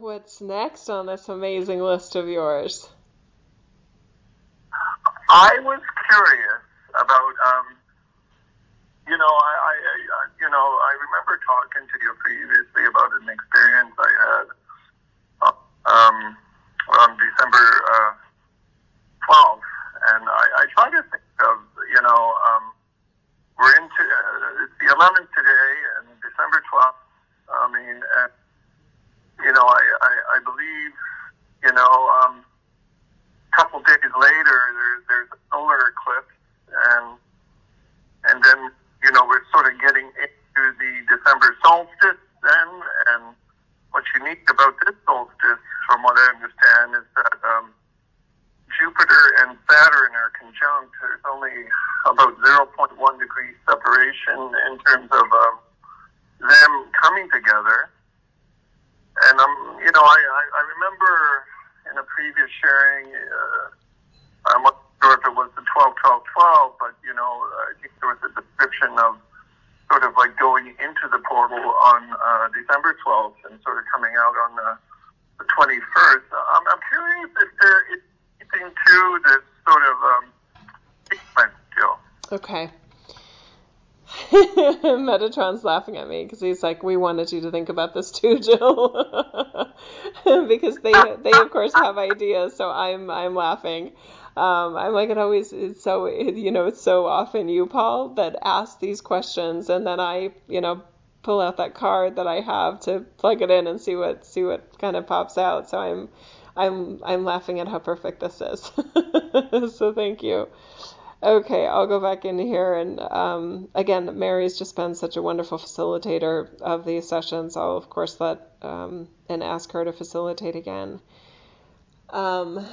what's next on this amazing list of yours? I was curious about, um, you know, I, I, I, you know, I remember talking to you previously about an experience I had uh, um, on December uh, 12th, and I, I try to think of, you know, um, we're into uh, it's the 11th today, and December 12th. I mean, you know, I, I you know, um, a couple days later, there's there's a solar eclipse, and and then you know we're sort of getting into the December solstice then, and what's unique about this solstice, from what I understand, is that um, Jupiter and Saturn are conjunct. There's only about 0.1 degree separation in terms of um, them coming together. And um, you know, I, I, remember in a previous sharing, uh, I'm not sure if it was the 12, 12, 12, but you know, I think there was a description of sort of like going into the portal on uh, December 12th and sort of coming out on the, the 21st. Um, I'm curious if there is anything to this sort of um, sequence, Jill. Okay. Metatron's laughing at me because he's like, "We wanted you to think about this too, Jill," because they they of course have ideas. So I'm I'm laughing. Um, I'm like it always is so you know it's so often you Paul that ask these questions and then I you know pull out that card that I have to plug it in and see what see what kind of pops out. So I'm I'm I'm laughing at how perfect this is. so thank you. Okay, I'll go back in here and um, again, Mary's just been such a wonderful facilitator of these sessions. I'll of course let um, and ask her to facilitate again. Um,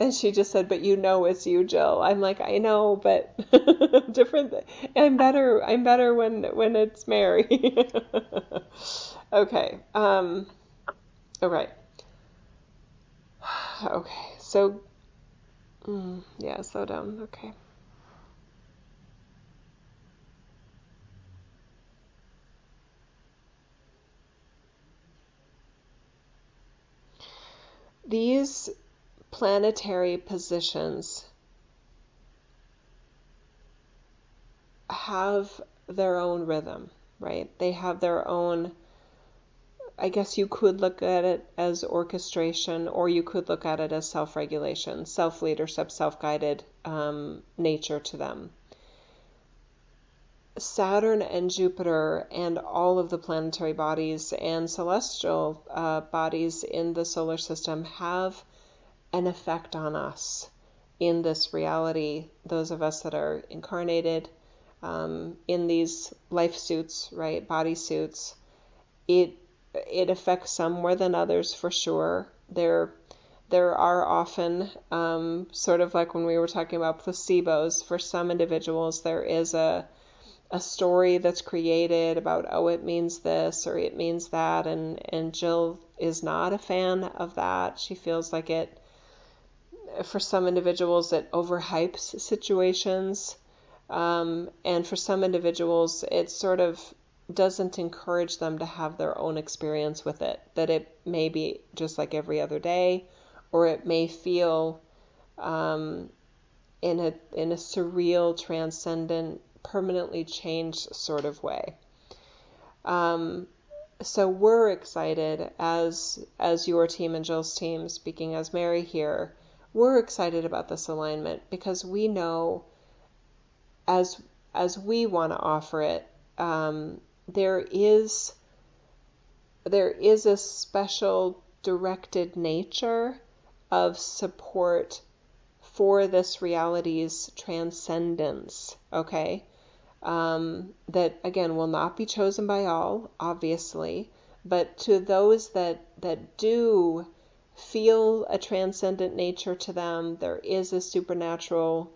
and she just said, "But you know it's you, Jill." I'm like, "I know, but different. I'm better. I'm better when when it's Mary." okay. Um. All right. Okay. So. Mm, yeah. Slow down. Okay. These planetary positions have their own rhythm, right? They have their own, I guess you could look at it as orchestration or you could look at it as self regulation, self leadership, self guided um, nature to them. Saturn and Jupiter and all of the planetary bodies and celestial uh, bodies in the solar system have an effect on us in this reality. Those of us that are incarnated um, in these life suits, right, body suits, it it affects some more than others for sure. There there are often um, sort of like when we were talking about placebos. For some individuals, there is a a story that's created about oh it means this or it means that and and Jill is not a fan of that. She feels like it for some individuals it overhypes situations um, and for some individuals it sort of doesn't encourage them to have their own experience with it that it may be just like every other day or it may feel um, in a in a surreal transcendent permanently changed sort of way. Um, so we're excited as as your team and Jill's team, speaking as Mary here, we're excited about this alignment because we know as as we want to offer it, um, there is there is a special directed nature of support for this reality's transcendence. Okay, um, that again will not be chosen by all, obviously, but to those that that do feel a transcendent nature to them, there is a supernatural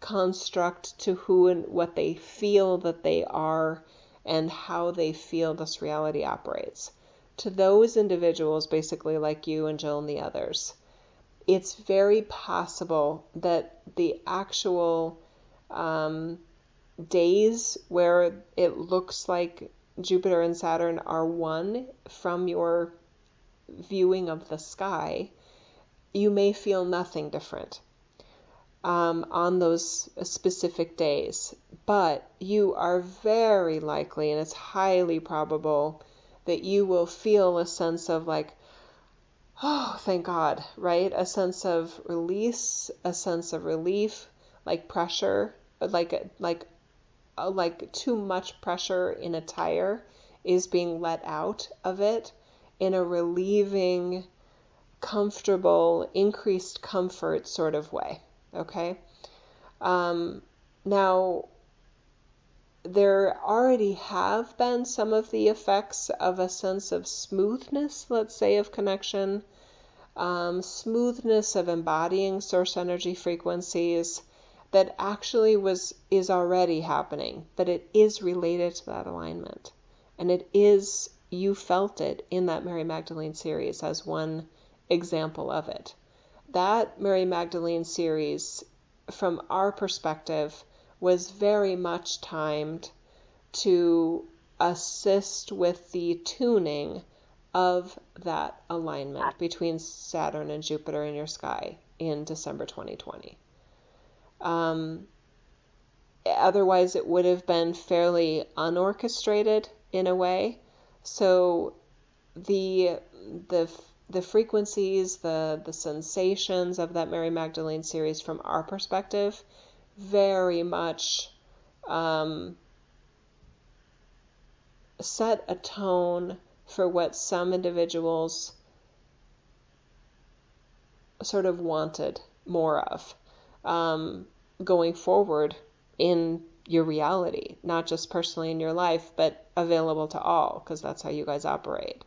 construct to who and what they feel that they are and how they feel this reality operates. To those individuals, basically like you and Jill and the others, it's very possible that the actual um, days where it looks like Jupiter and Saturn are one from your viewing of the sky, you may feel nothing different um, on those specific days. But you are very likely, and it's highly probable, that you will feel a sense of like, oh, thank God, right? A sense of release, a sense of relief, like pressure, like like uh, like too much pressure in a tire is being let out of it in a relieving, comfortable, increased comfort sort of way. Okay. Um, now, there already have been some of the effects of a sense of smoothness, let's say, of connection, um, smoothness of embodying source energy frequencies that actually was is already happening, but it is related to that alignment, and it is you felt it in that Mary Magdalene series as one example of it. That Mary Magdalene series, from our perspective, was very much timed to assist with the tuning of that alignment between Saturn and Jupiter in your sky in December 2020. Um, otherwise, it would have been fairly unorchestrated in a way. So the the the frequencies, the the sensations of that Mary Magdalene series from our perspective very much um, set a tone for what some individuals sort of wanted more of um, going forward in your reality, not just personally in your life, but available to all, because that's how you guys operate.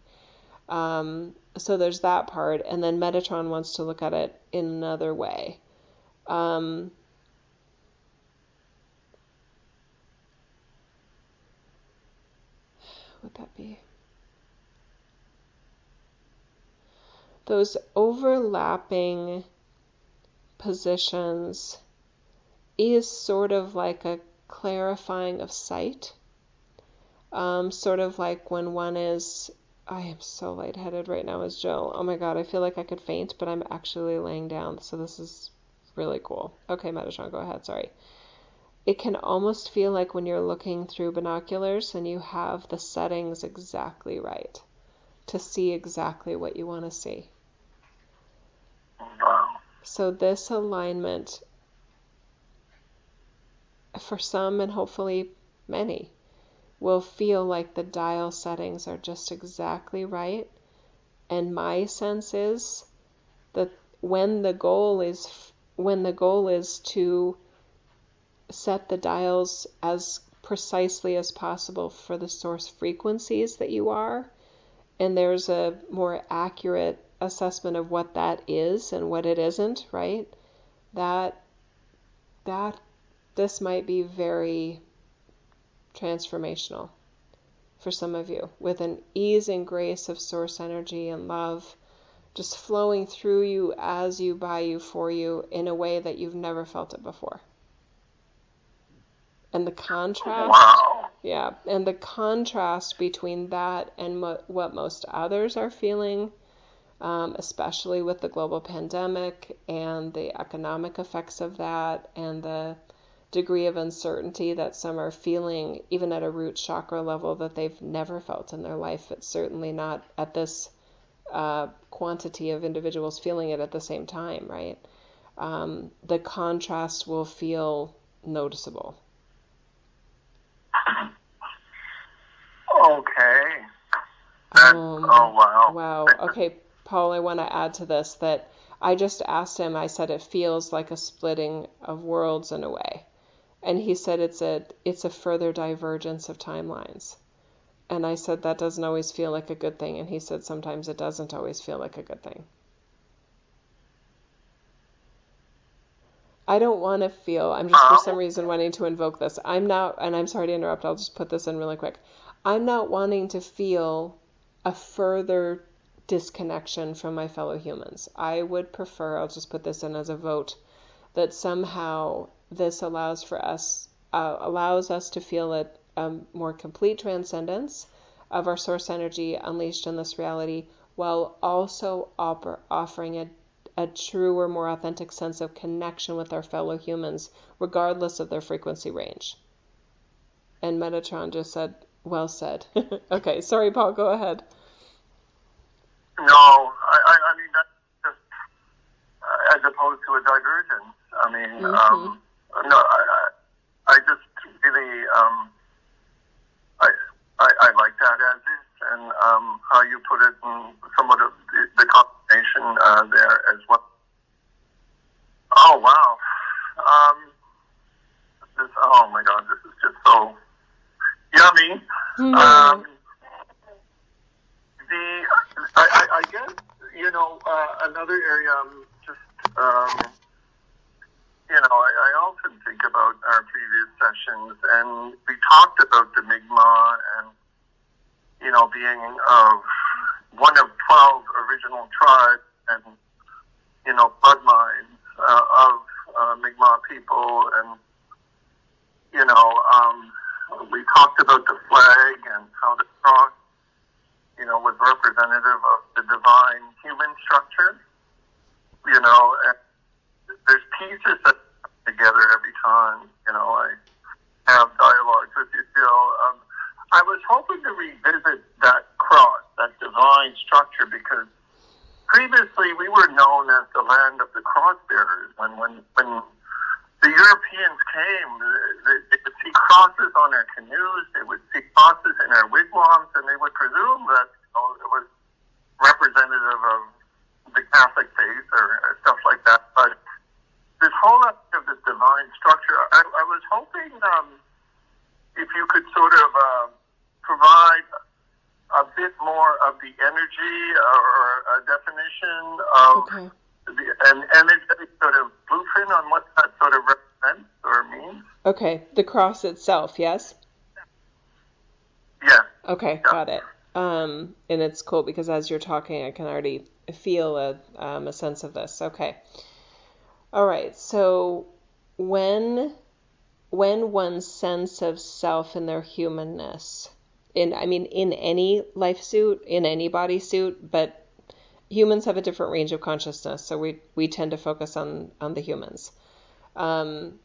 Um, so there's that part, and then Metatron wants to look at it in another way. Um, would that be? Those overlapping positions is sort of like a clarifying of sight. Um, sort of like when one is, I am so lightheaded right now as Jill. Oh my god, I feel like I could faint, but I'm actually laying down, so this is really cool. Okay, Metatron, go ahead, sorry it can almost feel like when you're looking through binoculars and you have the settings exactly right to see exactly what you want to see. So, this alignment, for some and hopefully many, will feel like the dial settings are just exactly right. And my sense is that when the goal is when the goal is to set the dials as precisely as possible for the source frequencies that you are. And there's a more accurate assessment of what that is and what it isn't, right? That that this might be very transformational for some of you with an ease and grace of source energy and love just flowing through you as you by you for you in a way that you've never felt it before and the contrast wow. yeah and the contrast between that and mo- what most others are feeling um, especially with the global pandemic and the economic effects of that and the degree of uncertainty that some are feeling even at a root chakra level that they've never felt in their life it's certainly not at this uh, quantity of individuals feeling it at the same time right um, the contrast will feel noticeable Okay. Um, oh, wow. Wow. Okay, Paul, I want to add to this that I just asked him, I said it feels like a splitting of worlds in a way. And he said it's a it's a further divergence of timelines. And I said that doesn't always feel like a good thing and he said sometimes it doesn't always feel like a good thing. I don't want to feel I'm just for some reason wanting to invoke this. I'm not and I'm sorry to interrupt, I'll just put this in really quick. I'm not wanting to feel a further disconnection from my fellow humans. I would prefer, I'll just put this in as a vote, that somehow this allows for us, uh, allows us to feel a, a more complete transcendence of our source energy unleashed in this reality while also offer, offering a, a truer, more authentic sense of connection with our fellow humans, regardless of their frequency range. And Metatron just said, well said. okay, sorry, Paul, go ahead. No, I, I, I mean, that's just uh, as opposed to a divergence. I mean, mm-hmm. um, no, I, I, I just really, um, I, I, I like that as is, and um, how you put it, and somewhat of the, the combination uh, there as well. Oh wow! Um, this, oh my God, this is just so yummy. Mm-hmm. Um, the I, I, I guess you know uh, another area I'm just um, you know I, I often think about our previous sessions and we talked about the Mi'kmaq and you know being of one of twelve original tribes and you know bloodlines uh, of uh, Mi'kmaq people and you know um, we talked about the flag and how the cross, you know, was representative of the divine human structure. You know, and there's pieces that come together every time. You know, I have dialogues with you, Jill. Um, I was hoping to revisit that cross, that divine structure, because previously we were known as the land of the cross bearers. When when when the Europeans came, they, they would see crosses on our canoes, they would see crosses in our wigwams, and they would presume that you know, it was representative of the Catholic faith or, or stuff like that. But this whole this divine structure, I, I was hoping um, if you could sort of uh, provide a bit more of the energy or a definition of. Okay and energetic sort of blueprint on what that sort of represents or means. Okay, the cross itself, yes? Yeah. Okay, yeah. got it. Um, and it's cool because as you're talking, I can already feel a, um, a sense of this. Okay. All right. So when when one's sense of self and their humanness, in I mean in any life suit, in any body suit, but humans have a different range of consciousness, so we we tend to focus on on the humans. Um,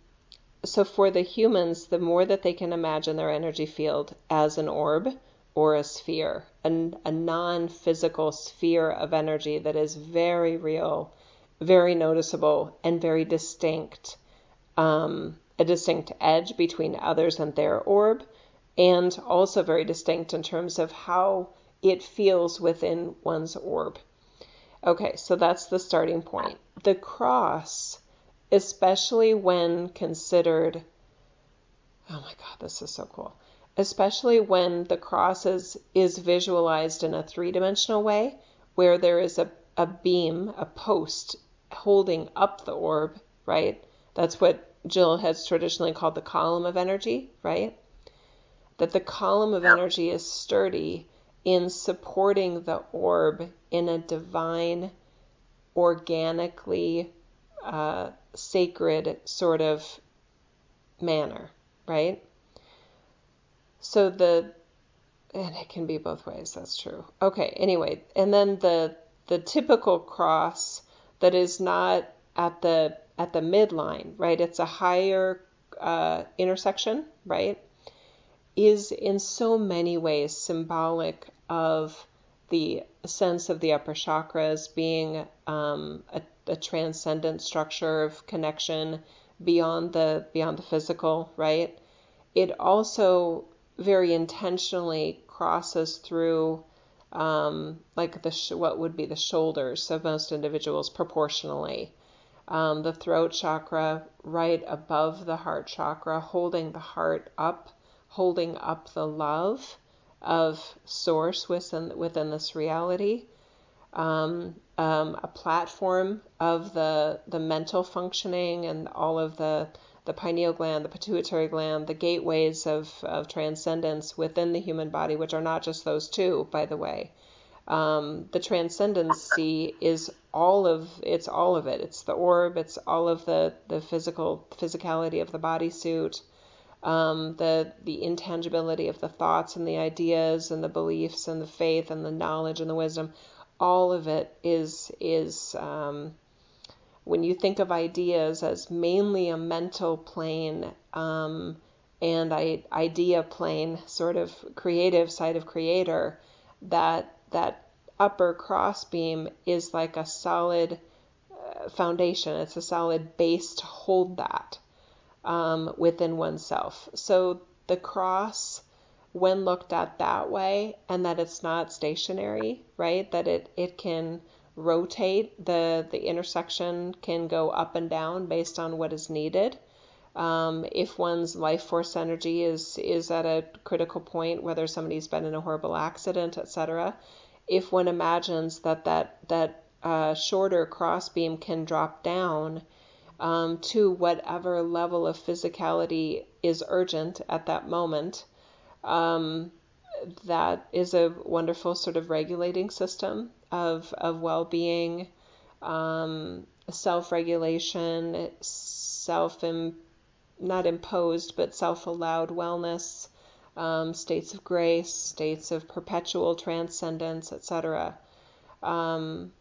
so for the humans, the more that they can imagine their energy field as an orb or a sphere, a, a non-physical sphere of energy that is very real, very noticeable, and very distinct. Um, a distinct edge between others and their orb, and also very distinct in terms of how it feels within one's orb. Okay, so that's the starting point. The cross, especially when considered, oh my God, this is so cool. Especially when the cross is, is visualized in a three dimensional way, where there is a, a beam, a post holding up the orb, right? That's what Jill has traditionally called the column of energy, right? That the column of energy is sturdy in supporting the orb in a divine, organically uh, sacred sort of manner, right? So the and it can be both ways. That's true. Okay. Anyway, and then the the typical cross that is not at the at the midline, right? It's a higher uh, intersection, right? Is in so many ways symbolic of the sense of the upper chakras being um, a, a transcendent structure of connection beyond the beyond the physical, right? It also very intentionally crosses through um, like the sh- what would be the shoulders of most individuals proportionally. Um, the throat chakra right above the heart chakra, holding the heart up, holding up the love, of source within within this reality, um, um, a platform of the the mental functioning and all of the the pineal gland, the pituitary gland, the gateways of, of transcendence within the human body, which are not just those two, by the way. Um, the transcendency is all of it's all of it. It's the orb. It's all of the the physical physicality of the bodysuit um, the the intangibility of the thoughts and the ideas and the beliefs and the faith and the knowledge and the wisdom, all of it is is um, when you think of ideas as mainly a mental plane um, and I, idea plane, sort of creative side of creator, that that upper crossbeam is like a solid uh, foundation. It's a solid base to hold that um, within oneself. So the cross when looked at that way and that it's not stationary, right? That it, it can rotate, the, the intersection can go up and down based on what is needed. Um, if one's life force energy is, is at a critical point, whether somebody's been in a horrible accident, etc., if one imagines that that, that uh, shorter crossbeam can drop down um, to whatever level of physicality is urgent at that moment, um, that is a wonderful sort of regulating system of, of well being, um, self regulation, self not imposed, but self allowed wellness, um, states of grace, states of perpetual transcendence, etc. Um,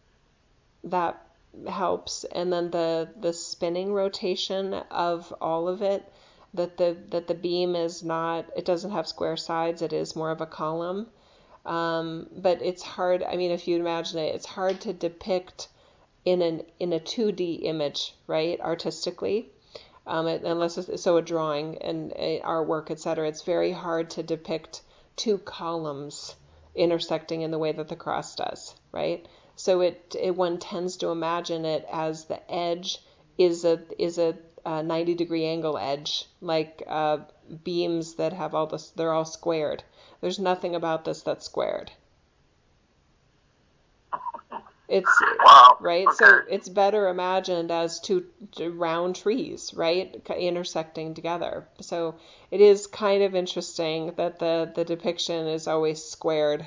that helps. And then the, the spinning rotation of all of it that the that the beam is not it doesn't have square sides it is more of a column um, but it's hard i mean if you imagine it it's hard to depict in an in a 2d image right artistically um, unless it's so a drawing and a artwork etc it's very hard to depict two columns intersecting in the way that the cross does right so it, it one tends to imagine it as the edge is a is a uh, 90 degree angle edge, like uh, beams that have all this, they're all squared. There's nothing about this that's squared. It's wow. right, okay. so it's better imagined as two, two round trees, right, intersecting together. So it is kind of interesting that the the depiction is always squared,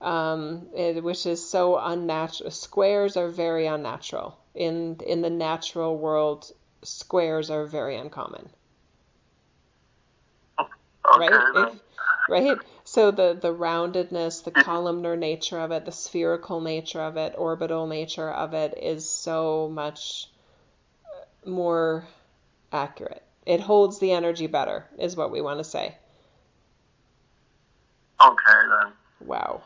um, it, which is so unnatural. Squares are very unnatural in in the natural world squares are very uncommon. Okay, right? If, right? So the, the roundedness, the columnar nature of it, the spherical nature of it, orbital nature of it is so much uh, more accurate. It holds the energy better, is what we want to say. Okay, then. Wow.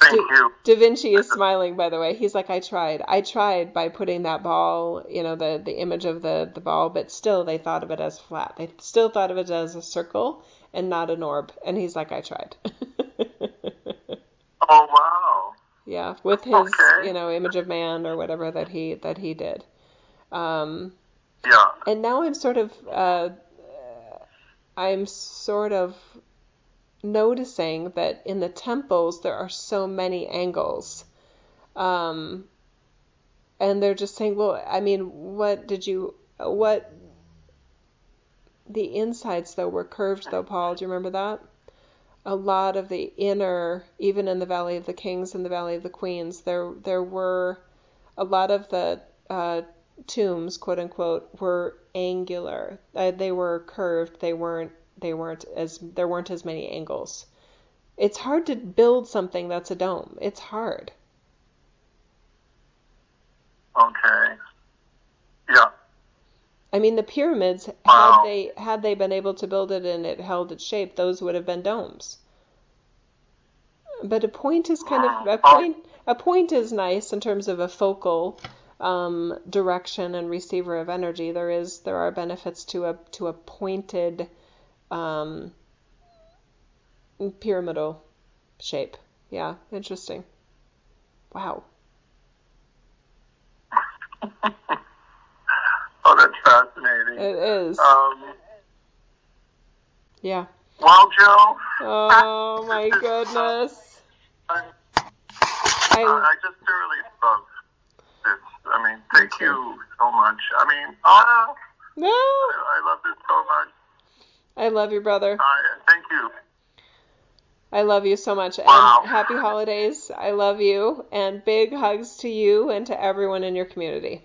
Thank da, you. Da Vinci is smiling, by the way. He's like, I tried. I tried by putting that ball, you know, the, the image of the, the ball, but still they thought of it as flat. They still thought of it as a circle and not an orb. And he's like, I tried. oh, wow. Yeah, with his, okay. you know, image of man or whatever that he that he did. Um, yeah. And now I'm sort of, uh, I'm sort of noticing that in the temples there are so many angles. Um, and they're just saying, well, I mean, what did you, what, the insides though were curved though, Paul. Do you remember that? A lot of the inner, even in the Valley of the Kings and the Valley of the Queens, there there were a lot of the uh, tombs, quote unquote, were angular. Uh, they were curved. They weren't they weren't as there weren't as many angles. It's hard to build something that's a dome. It's hard. Okay. Yeah. I mean, the pyramids wow. had they had they been able to build it and it held its shape, those would have been domes. But a point is kind of a point. A point is nice in terms of a focal um, direction and receiver of energy. There is there are benefits to a to a pointed um, pyramidal shape. Yeah, interesting. Wow. oh. It is. Um, yeah. Well, Joe. Oh my goodness. I, I, I just thoroughly love this. I mean, thank you so much. I mean, oh, no. I, I love this so much. I love you, brother. Uh, thank you. I love you so much. Wow. And happy holidays. I love you. And big hugs to you and to everyone in your community.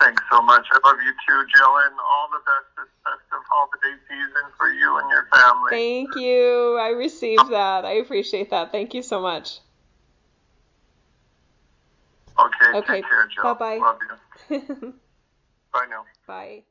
Thanks so much. I love you too, Jill, and all the best this festive holiday season for you and your family. Thank you. I received that. I appreciate that. Thank you so much. Okay. Okay. Take care, Jill. Bye-bye. Love you. Bye now. Bye.